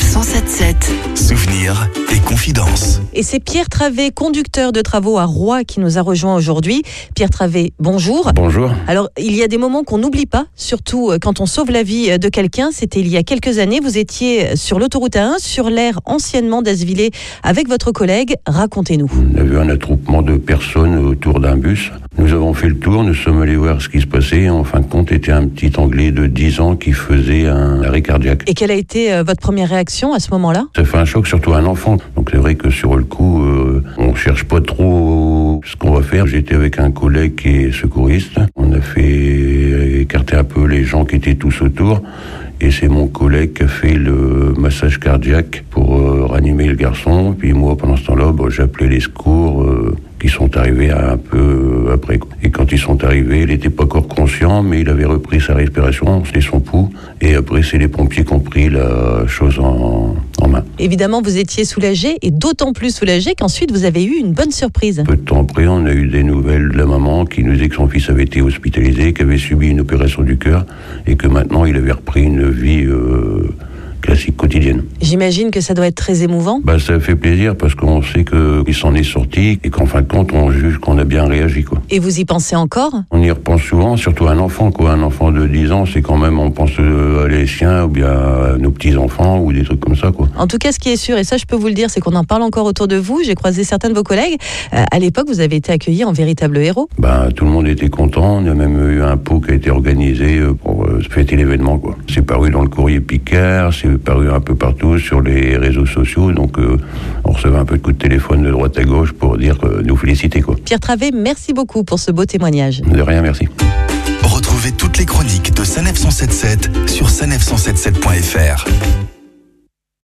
Sanef 177. Souvenirs et confidences. Et c'est Pierre Travé, conducteur de travaux à Roy, qui nous a rejoint aujourd'hui. Pierre Travé, bonjour. Bonjour. Alors, il y a des moments qu'on n'oublie pas, surtout euh, quand on sauve la vie euh, de quelqu'un. C'était il y a quelques années. Vous étiez sur l'autoroute A1, sur l'aire anciennement d'Asvillé, avec votre collègue. Racontez-nous. On a vu un attroupement de personnes autour d'un bus. Nous avons fait le tour, nous sommes allés voir ce qui se passait. En fin de compte, était un petit Anglais de 10 ans qui faisait un arrêt cardiaque. Et quelle a été euh, votre première réaction à ce moment-là? Ça fait un choc, surtout à un enfant. Donc c'est vrai que sur le coup, euh, on cherche pas trop ce qu'on va faire. J'étais avec un collègue qui est secouriste. On a fait écarter un peu les gens qui étaient tous autour. Et c'est mon collègue qui a fait le massage cardiaque pour euh, ranimer le garçon. Puis moi, pendant ce temps-là, j'ai appelé les secours euh, qui sont arrivés un peu après. quoi. Et quand ils sont arrivés, il n'était pas encore conscient, mais il avait repris sa respiration, c'était son pouls. Et après, c'est les pompiers qui ont pris la chose en, en main. Évidemment, vous étiez soulagé, et d'autant plus soulagé qu'ensuite vous avez eu une bonne surprise. Peu de temps après, on a eu des nouvelles de la maman qui nous disait que son fils avait été hospitalisé, qu'il avait subi une opération du cœur et que maintenant il avait repris une vie euh, classique quotidienne. J'imagine que ça doit être très émouvant. Bah, ça fait plaisir parce qu'on sait qu'il s'en est sorti et qu'en fin de compte, on juge qu'on a bien réagi. Quoi. Et vous y pensez encore? On y repense souvent, surtout à un enfant. Quoi. Un enfant de 10 ans, c'est quand même, on pense euh, à les siens ou bien à nos petits-enfants ou des trucs comme ça. Quoi. En tout cas, ce qui est sûr, et ça je peux vous le dire, c'est qu'on en parle encore autour de vous. J'ai croisé certains de vos collègues. Euh, à l'époque, vous avez été accueilli en véritable héros. Ben, tout le monde était content. On a même eu un pot qui a été organisé euh, pour euh, fêter l'événement. quoi. C'est paru dans le courrier Picard, c'est paru un peu partout sur les réseaux sociaux. Donc, euh, on recevait un peu de coups de téléphone de droite à gauche pour dire euh, nous féliciter. Quoi. Pierre Travé, merci beaucoup pour ce beau témoignage. De rien, merci. Retrouvez toutes les chroniques de Sanef 177 sur sanef177.fr.